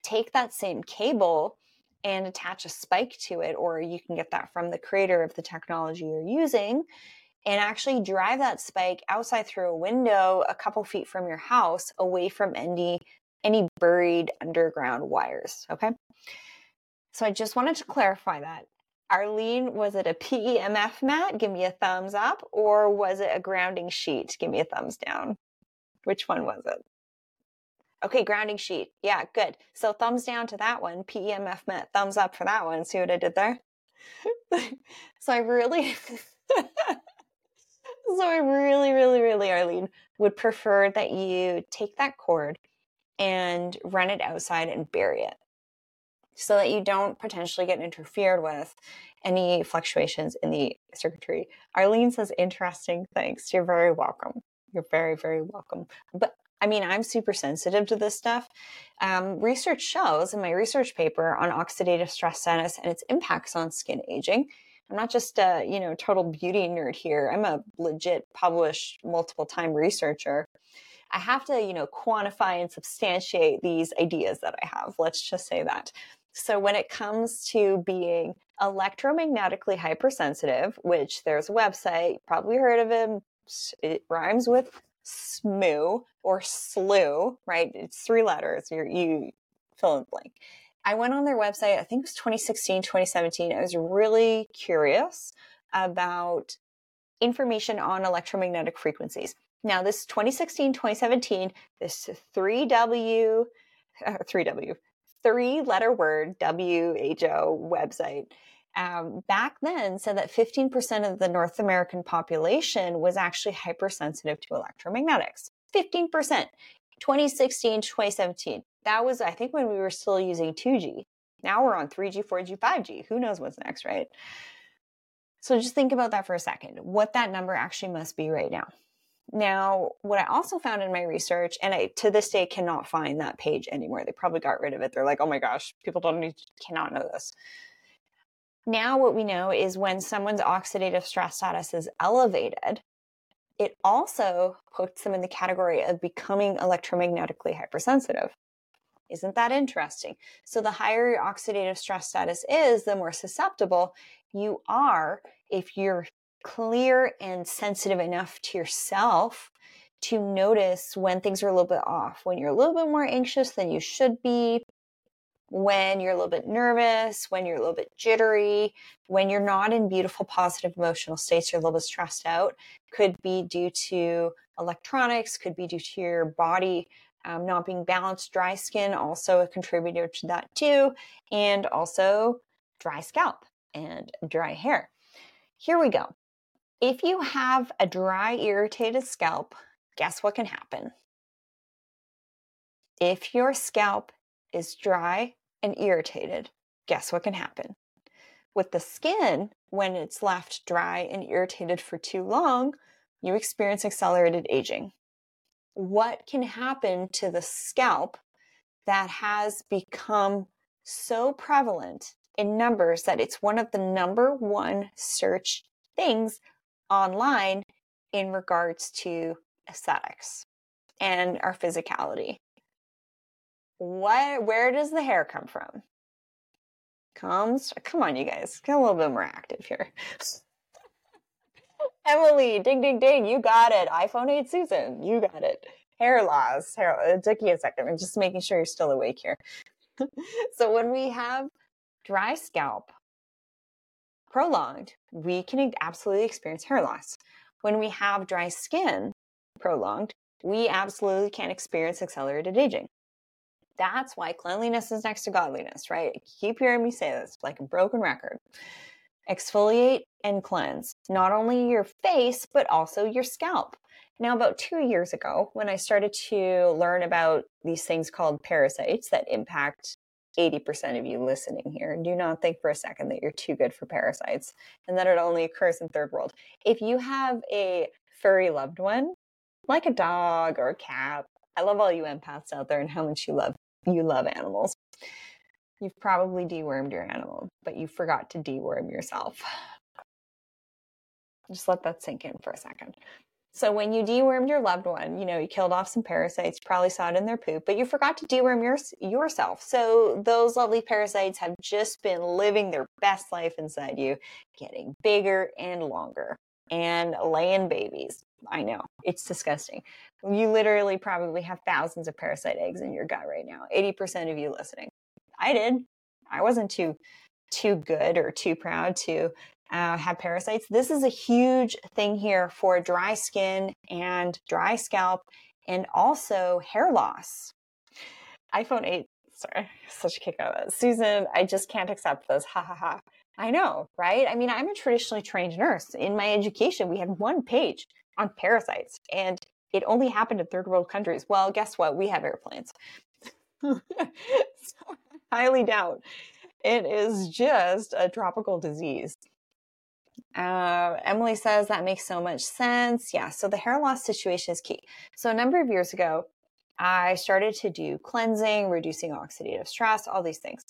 Take that same cable and attach a spike to it, or you can get that from the creator of the technology you're using and actually drive that spike outside through a window a couple feet from your house away from any any buried underground wires okay so I just wanted to clarify that. Arlene, was it a PEMF mat? Give me a thumbs up. Or was it a grounding sheet? Give me a thumbs down. Which one was it? Okay, grounding sheet. Yeah, good. So thumbs down to that one. PEMF mat, thumbs up for that one. See what I did there? so I really, so I really, really, really, Arlene, would prefer that you take that cord and run it outside and bury it so that you don't potentially get interfered with any fluctuations in the circuitry. Arlene says, interesting. Thanks. You're very welcome. You're very, very welcome. But I mean, I'm super sensitive to this stuff. Um, research shows in my research paper on oxidative stress status and its impacts on skin aging. I'm not just a, you know, total beauty nerd here. I'm a legit published multiple time researcher. I have to, you know, quantify and substantiate these ideas that I have. Let's just say that. So when it comes to being electromagnetically hypersensitive, which there's a website, probably heard of it, It rhymes with SMOO or SLU, right? It's three letters. you you fill in blank. I went on their website, I think it was 2016, 2017. I was really curious about information on electromagnetic frequencies. Now, this 2016, 2017, this 3W, uh, 3W, three letter word WHO website um, back then said that 15% of the North American population was actually hypersensitive to electromagnetics. 15%. 2016, 2017. That was, I think, when we were still using 2G. Now we're on 3G, 4G, 5G. Who knows what's next, right? So just think about that for a second, what that number actually must be right now. Now, what I also found in my research, and I to this day cannot find that page anymore. They probably got rid of it. They're like, oh my gosh, people don't need, to cannot know this. Now, what we know is when someone's oxidative stress status is elevated, it also puts them in the category of becoming electromagnetically hypersensitive. Isn't that interesting? So, the higher your oxidative stress status is, the more susceptible you are if you're clear and sensitive enough to yourself to notice when things are a little bit off, when you're a little bit more anxious than you should be, when you're a little bit nervous, when you're a little bit jittery, when you're not in beautiful, positive emotional states, you're a little bit stressed out, could be due to electronics, could be due to your body um, not being balanced. Dry skin, also a contributor to that too, and also dry scalp and dry hair. Here we go. If you have a dry, irritated scalp, guess what can happen? If your scalp is dry and irritated, guess what can happen? With the skin, when it's left dry and irritated for too long, you experience accelerated aging. What can happen to the scalp that has become so prevalent in numbers that it's one of the number one search things online in regards to aesthetics and our physicality. What where does the hair come from? Comes come on you guys, get a little bit more active here. Emily, ding ding ding, you got it. iPhone 8 Susan, you got it. Hair loss. Hair it took you a second. I'm just making sure you're still awake here. so when we have dry scalp, prolonged, we can absolutely experience hair loss. When we have dry skin prolonged, we absolutely can experience accelerated aging. That's why cleanliness is next to godliness, right? Keep hearing me say this like a broken record. Exfoliate and cleanse not only your face, but also your scalp. Now, about two years ago, when I started to learn about these things called parasites that impact 80% of you listening here, do not think for a second that you're too good for parasites and that it only occurs in third world. If you have a furry loved one, like a dog or a cat, I love all you empaths out there and how much you love you love animals. You've probably dewormed your animal, but you forgot to deworm yourself. Just let that sink in for a second. So when you dewormed your loved one, you know, you killed off some parasites, probably saw it in their poop, but you forgot to deworm your, yourself. So those lovely parasites have just been living their best life inside you, getting bigger and longer and laying babies. I know, it's disgusting. You literally probably have thousands of parasite eggs in your gut right now. 80% of you listening. I did. I wasn't too too good or too proud to uh, have parasites. This is a huge thing here for dry skin and dry scalp and also hair loss. iPhone 8, sorry, such a kick out. Susan, I just can't accept this. Ha ha ha. I know, right? I mean, I'm a traditionally trained nurse. In my education, we had one page on parasites and it only happened in third world countries. Well, guess what? We have airplanes. so highly doubt it is just a tropical disease. Uh, Emily says that makes so much sense. Yeah, so the hair loss situation is key. So, a number of years ago, I started to do cleansing, reducing oxidative stress, all these things.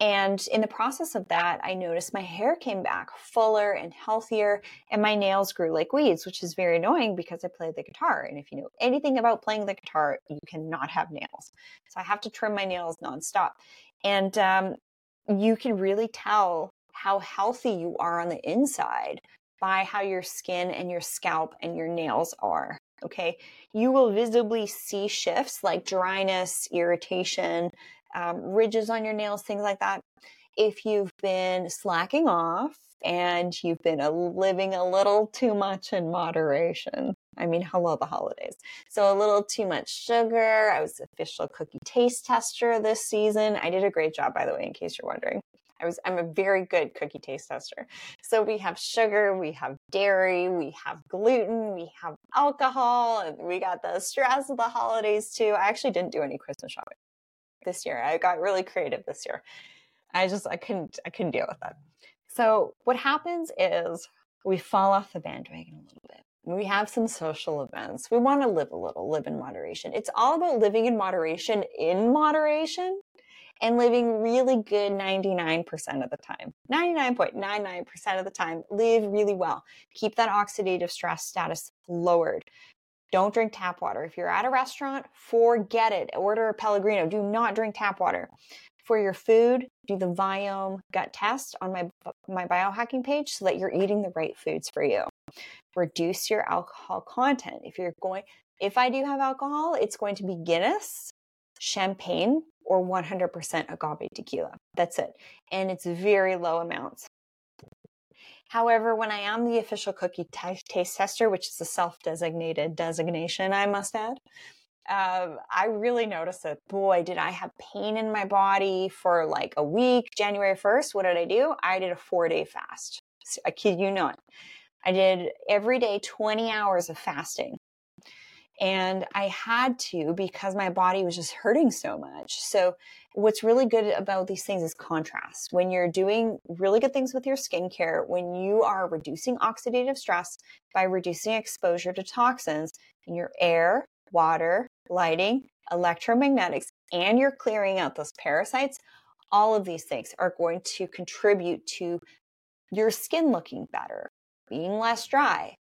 And in the process of that, I noticed my hair came back fuller and healthier, and my nails grew like weeds, which is very annoying because I play the guitar. And if you know anything about playing the guitar, you cannot have nails. So I have to trim my nails nonstop. And um, you can really tell how healthy you are on the inside by how your skin and your scalp and your nails are. Okay. You will visibly see shifts like dryness, irritation, um, ridges on your nails, things like that. If you've been slacking off and you've been a, living a little too much in moderation. I mean, hello, the holidays. So, a little too much sugar. I was official cookie taste tester this season. I did a great job, by the way, in case you're wondering. I was I'm a very good cookie taste tester. So we have sugar, we have dairy, we have gluten, we have alcohol, and we got the stress of the holidays too. I actually didn't do any Christmas shopping this year. I got really creative this year. I just I couldn't I couldn't deal with that. So what happens is we fall off the bandwagon a little bit. We have some social events. We want to live a little, live in moderation. It's all about living in moderation in moderation and living really good 99% of the time. 99.99% of the time, live really well. Keep that oxidative stress status lowered. Don't drink tap water. If you're at a restaurant, forget it. Order a Pellegrino. Do not drink tap water. For your food, do the Viome gut test on my my biohacking page so that you're eating the right foods for you. Reduce your alcohol content. If you're going if I do have alcohol, it's going to be Guinness, champagne, or 100% agave tequila. That's it. And it's very low amounts. However, when I am the official cookie t- taste tester, which is a self designated designation, I must add, um, I really noticed that, boy, did I have pain in my body for like a week. January 1st, what did I do? I did a four day fast. I kid you not. I did every day 20 hours of fasting. And I had to because my body was just hurting so much. So, what's really good about these things is contrast. When you're doing really good things with your skincare, when you are reducing oxidative stress by reducing exposure to toxins in your air, water, lighting, electromagnetics, and you're clearing out those parasites, all of these things are going to contribute to your skin looking better, being less dry,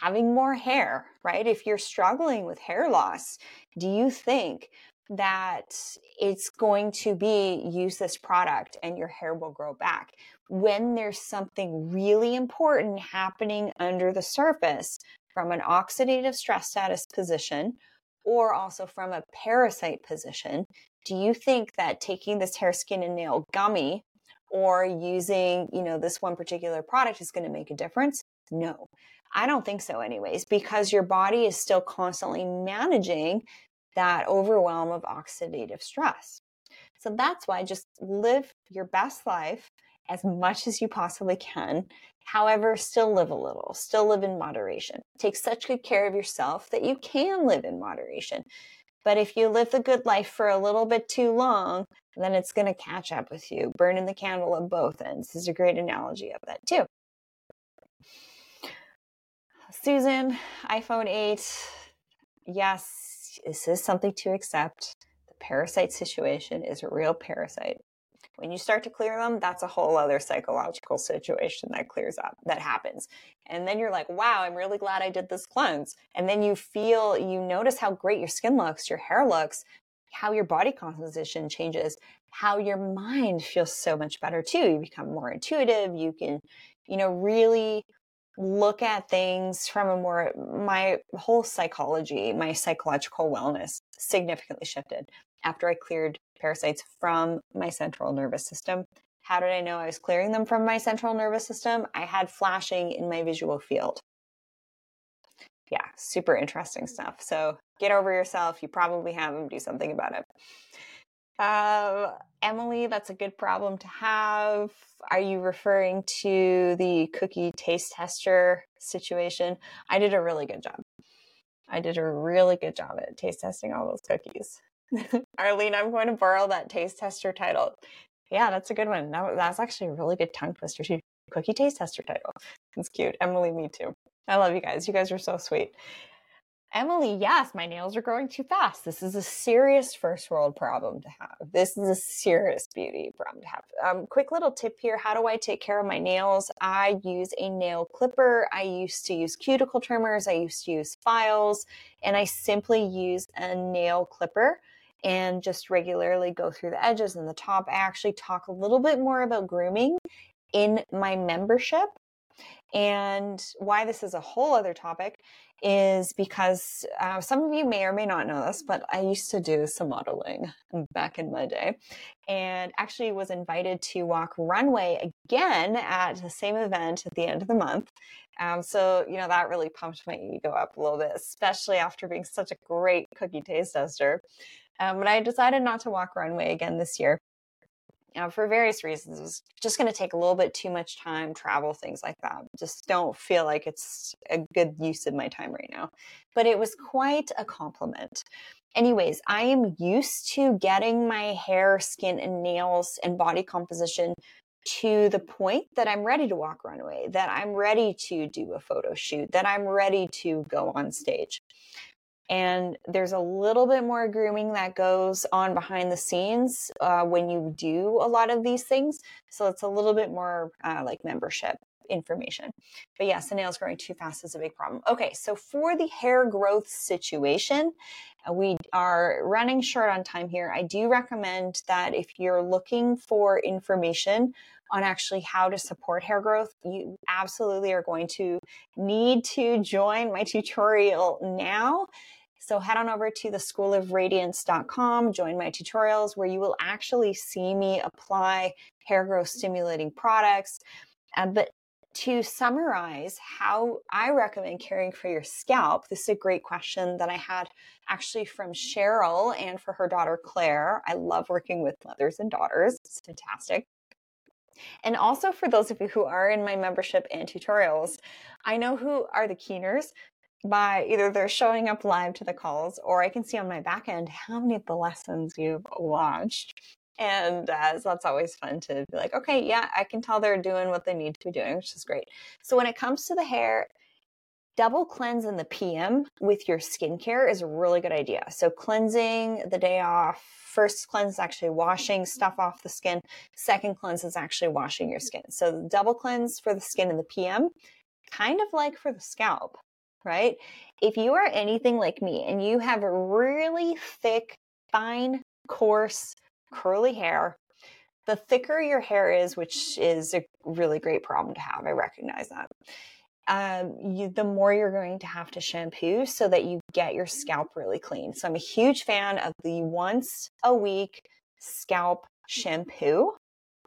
having more hair, right? If you're struggling with hair loss, do you think that it's going to be use this product and your hair will grow back? When there's something really important happening under the surface from an oxidative stress status position or also from a parasite position, do you think that taking this hair, skin, and nail gummy or using, you know, this one particular product is going to make a difference? No. I don't think so, anyways, because your body is still constantly managing that overwhelm of oxidative stress. So that's why just live your best life as much as you possibly can. However, still live a little, still live in moderation. Take such good care of yourself that you can live in moderation. But if you live the good life for a little bit too long, then it's going to catch up with you, burning the candle at both ends. Is a great analogy of that, too. Susan, iPhone 8. Yes, this is something to accept. The parasite situation is a real parasite. When you start to clear them, that's a whole other psychological situation that clears up, that happens. And then you're like, wow, I'm really glad I did this cleanse. And then you feel, you notice how great your skin looks, your hair looks, how your body composition changes, how your mind feels so much better too. You become more intuitive. You can, you know, really look at things from a more my whole psychology my psychological wellness significantly shifted after i cleared parasites from my central nervous system. How did i know i was clearing them from my central nervous system? I had flashing in my visual field. Yeah super interesting stuff. So get over yourself. You probably have them do something about it uh, Emily, that's a good problem to have. Are you referring to the cookie taste tester situation? I did a really good job. I did a really good job at taste testing all those cookies. Arlene, I'm going to borrow that taste tester title. Yeah, that's a good one. That, that's actually a really good tongue twister too. Cookie taste tester title. It's cute. Emily, me too. I love you guys. You guys are so sweet. Emily, yes, my nails are growing too fast. This is a serious first world problem to have. This is a serious beauty problem to have. Um, quick little tip here how do I take care of my nails? I use a nail clipper. I used to use cuticle trimmers. I used to use files, and I simply use a nail clipper and just regularly go through the edges and the top. I actually talk a little bit more about grooming in my membership. And why this is a whole other topic is because uh, some of you may or may not know this, but I used to do some modeling back in my day and actually was invited to walk runway again at the same event at the end of the month. Um, so, you know, that really pumped my ego up a little bit, especially after being such a great cookie taste tester. Um, but I decided not to walk runway again this year uh, for various reasons. It was just going to take a little bit too much time, travel, things like that. Just don't feel like it's a good use of my time right now. But it was quite a compliment. Anyways, I am used to getting my hair, skin, and nails and body composition to the point that I'm ready to walk runway, that I'm ready to do a photo shoot, that I'm ready to go on stage. And there's a little bit more grooming that goes on behind the scenes uh, when you do a lot of these things. So it's a little bit more uh, like membership information. But yes, the nails growing too fast is a big problem. Okay, so for the hair growth situation, uh, we are running short on time here. I do recommend that if you're looking for information on actually how to support hair growth, you absolutely are going to need to join my tutorial now so head on over to the schoolofradiance.com, join my tutorials where you will actually see me apply hair growth stimulating products. Uh, but to summarize how I recommend caring for your scalp, this is a great question that I had actually from Cheryl and for her daughter Claire. I love working with mothers and daughters, it's fantastic. And also for those of you who are in my membership and tutorials, I know who are the keeners by either they're showing up live to the calls or I can see on my back end how many of the lessons you've watched. And uh, so that's always fun to be like, okay, yeah, I can tell they're doing what they need to be doing, which is great. So when it comes to the hair, double cleanse in the PM with your skincare is a really good idea. So cleansing the day off, first cleanse is actually washing stuff off the skin. Second cleanse is actually washing your skin. So double cleanse for the skin in the PM, kind of like for the scalp right? If you are anything like me and you have really thick, fine, coarse, curly hair, the thicker your hair is, which is a really great problem to have, I recognize that. Um, you, the more you're going to have to shampoo so that you get your scalp really clean. So I'm a huge fan of the once a week scalp shampoo,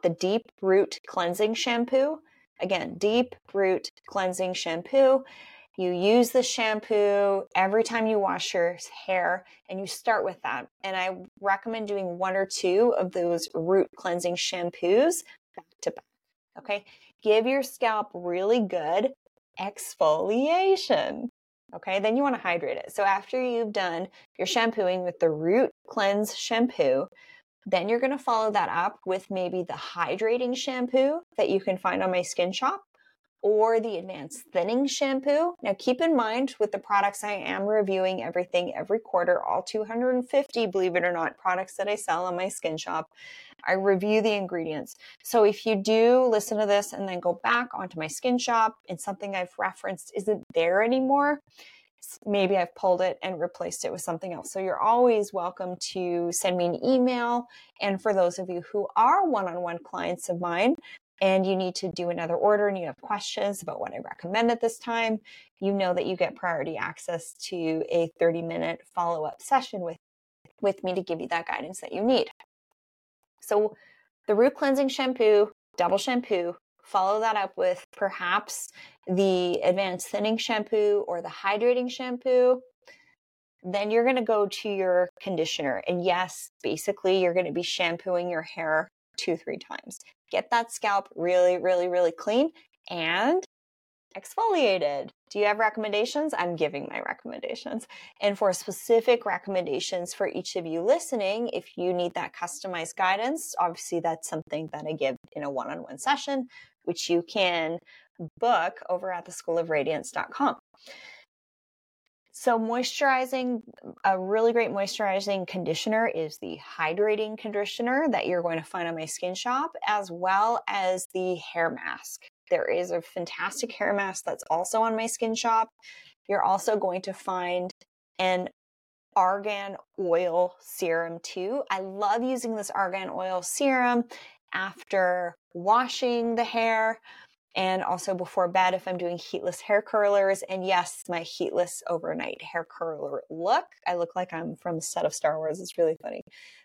the deep root cleansing shampoo. Again, deep root cleansing shampoo. You use the shampoo every time you wash your hair and you start with that. And I recommend doing one or two of those root cleansing shampoos back to back. Okay. Give your scalp really good exfoliation. Okay. Then you want to hydrate it. So after you've done your shampooing with the root cleanse shampoo, then you're going to follow that up with maybe the hydrating shampoo that you can find on my skin shop or the advanced thinning shampoo. Now, keep in mind with the products I am reviewing everything every quarter, all 250, believe it or not, products that I sell on my skin shop. I review the ingredients. So if you do listen to this and then go back onto my skin shop and something I've referenced isn't there anymore, maybe I've pulled it and replaced it with something else. So you're always welcome to send me an email. And for those of you who are one on one clients of mine, and you need to do another order and you have questions about what I recommend at this time, you know that you get priority access to a 30 minute follow up session with, with me to give you that guidance that you need. So, the root cleansing shampoo, double shampoo, follow that up with perhaps the advanced thinning shampoo or the hydrating shampoo. Then you're going to go to your conditioner. And yes, basically, you're going to be shampooing your hair two, three times get that scalp really, really, really clean and exfoliated. Do you have recommendations? I'm giving my recommendations. And for specific recommendations for each of you listening, if you need that customized guidance, obviously that's something that I give in a one on one session, which you can book over at the schoolofradiance.com. So, moisturizing, a really great moisturizing conditioner is the hydrating conditioner that you're going to find on my skin shop, as well as the hair mask. There is a fantastic hair mask that's also on my skin shop. You're also going to find an argan oil serum too. I love using this argan oil serum after washing the hair and also before bed if I'm doing heatless hair curlers. And yes, my heatless overnight hair curler look. I look like I'm from the set of Star Wars. It's really funny.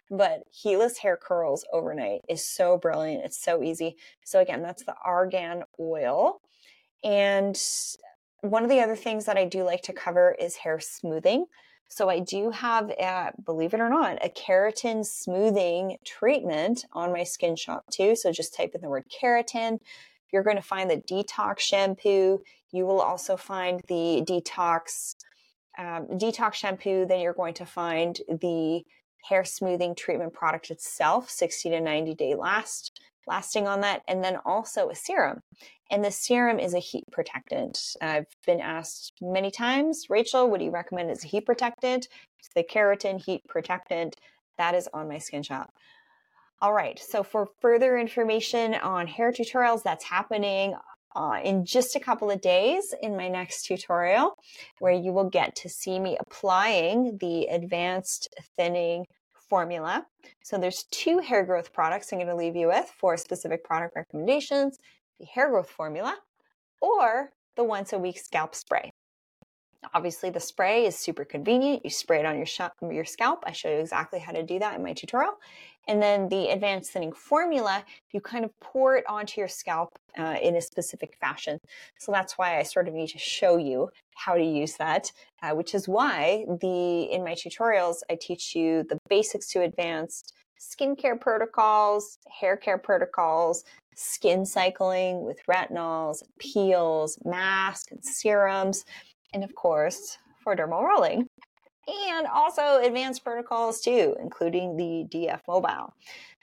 But heatless hair curls overnight is so brilliant. It's so easy. So again, that's the argan oil. And one of the other things that I do like to cover is hair smoothing. So I do have, a, believe it or not, a keratin smoothing treatment on my skin shop too. So just type in the word keratin. You're going to find the detox shampoo. You will also find the detox um, detox shampoo. Then you're going to find the hair smoothing treatment product itself, 60 to 90 day last lasting on that, and then also a serum. And the serum is a heat protectant. I've been asked many times, Rachel, what do you recommend as a heat protectant? It's the keratin heat protectant that is on my skin shop. All right, so for further information on hair tutorials, that's happening uh, in just a couple of days in my next tutorial, where you will get to see me applying the advanced thinning formula. So there's two hair growth products I'm going to leave you with for specific product recommendations, the hair growth formula or the once a week scalp spray. Obviously, the spray is super convenient. You spray it on your, sh- your scalp. I show you exactly how to do that in my tutorial. And then the advanced thinning formula, you kind of pour it onto your scalp uh, in a specific fashion. So that's why I sort of need to show you how to use that, uh, which is why the in my tutorials I teach you the basics to advanced skincare protocols, hair care protocols, skin cycling with retinols, peels, masks, and serums, and of course for dermal rolling and also advanced protocols too, including the DF Mobile.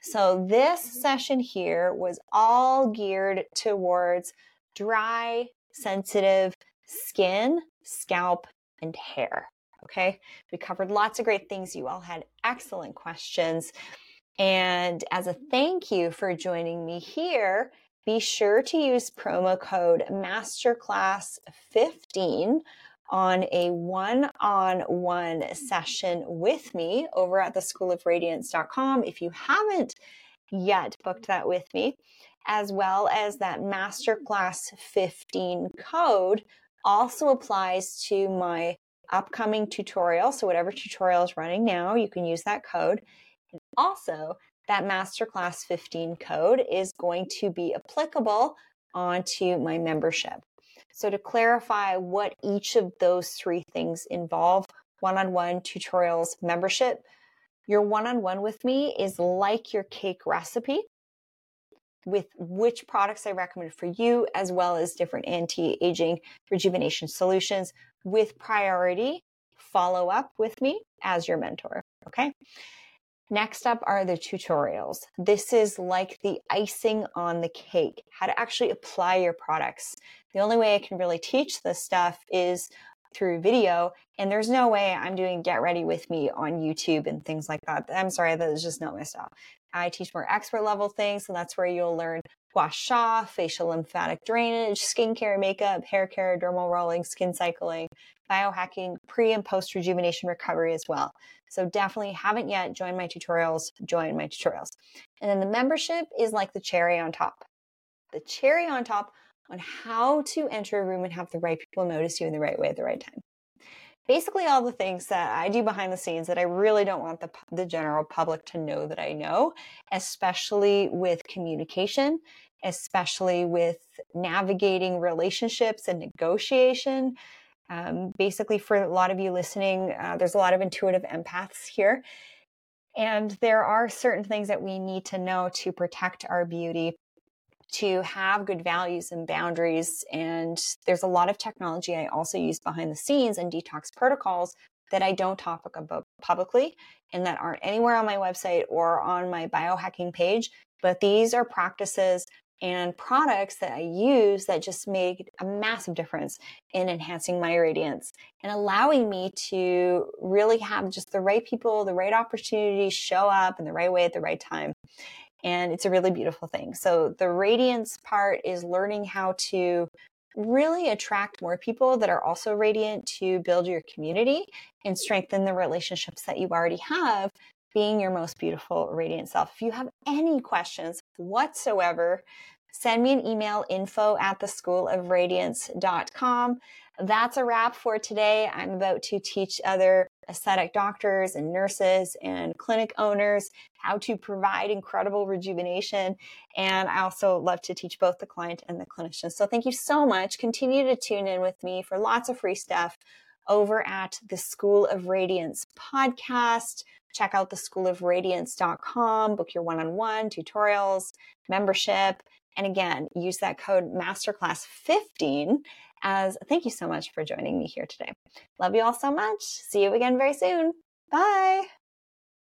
So this mm-hmm. session here was all geared towards dry, sensitive skin, scalp, and hair. Okay, we covered lots of great things. You all had excellent questions. And as a thank you for joining me here, be sure to use promo code MasterClass15 on a one on one session with me over at the schoolofradiance.com. If you haven't yet booked that with me, as well as that Masterclass 15 code also applies to my upcoming tutorial. So, whatever tutorial is running now, you can use that code. Also, that Masterclass 15 code is going to be applicable onto my membership. So to clarify what each of those three things involve, one-on-one tutorials membership, your one-on-one with me is like your cake recipe with which products I recommend for you, as well as different anti-aging rejuvenation solutions with priority follow up with me as your mentor. Okay. Next up are the tutorials. This is like the icing on the cake, how to actually apply your products. The only way I can really teach this stuff is through video, and there's no way I'm doing get ready with me on YouTube and things like that. I'm sorry, that is just not my style. I teach more expert level things, so that's where you'll learn gua sha, facial lymphatic drainage, skincare, makeup, hair care, dermal rolling, skin cycling, biohacking, pre and post rejuvenation recovery as well. So definitely haven't yet joined my tutorials, join my tutorials. And then the membership is like the cherry on top. The cherry on top on how to enter a room and have the right people notice you in the right way at the right time. Basically, all the things that I do behind the scenes that I really don't want the, the general public to know that I know, especially with communication, especially with navigating relationships and negotiation. Um, basically, for a lot of you listening, uh, there's a lot of intuitive empaths here. And there are certain things that we need to know to protect our beauty to have good values and boundaries. And there's a lot of technology I also use behind the scenes and detox protocols that I don't talk about publicly and that aren't anywhere on my website or on my biohacking page. But these are practices and products that I use that just made a massive difference in enhancing my radiance and allowing me to really have just the right people, the right opportunities show up in the right way at the right time. And it's a really beautiful thing. So, the radiance part is learning how to really attract more people that are also radiant to build your community and strengthen the relationships that you already have being your most beautiful radiant self. If you have any questions whatsoever, send me an email info at the school of radiance.com. That's a wrap for today. I'm about to teach other aesthetic doctors and nurses and clinic owners how to provide incredible rejuvenation. And I also love to teach both the client and the clinician. So thank you so much. Continue to tune in with me for lots of free stuff over at the School of Radiance podcast. Check out the schoolofradiance.com, book your one on one tutorials, membership. And again, use that code masterclass15 as thank you so much for joining me here today. Love you all so much. See you again very soon. Bye.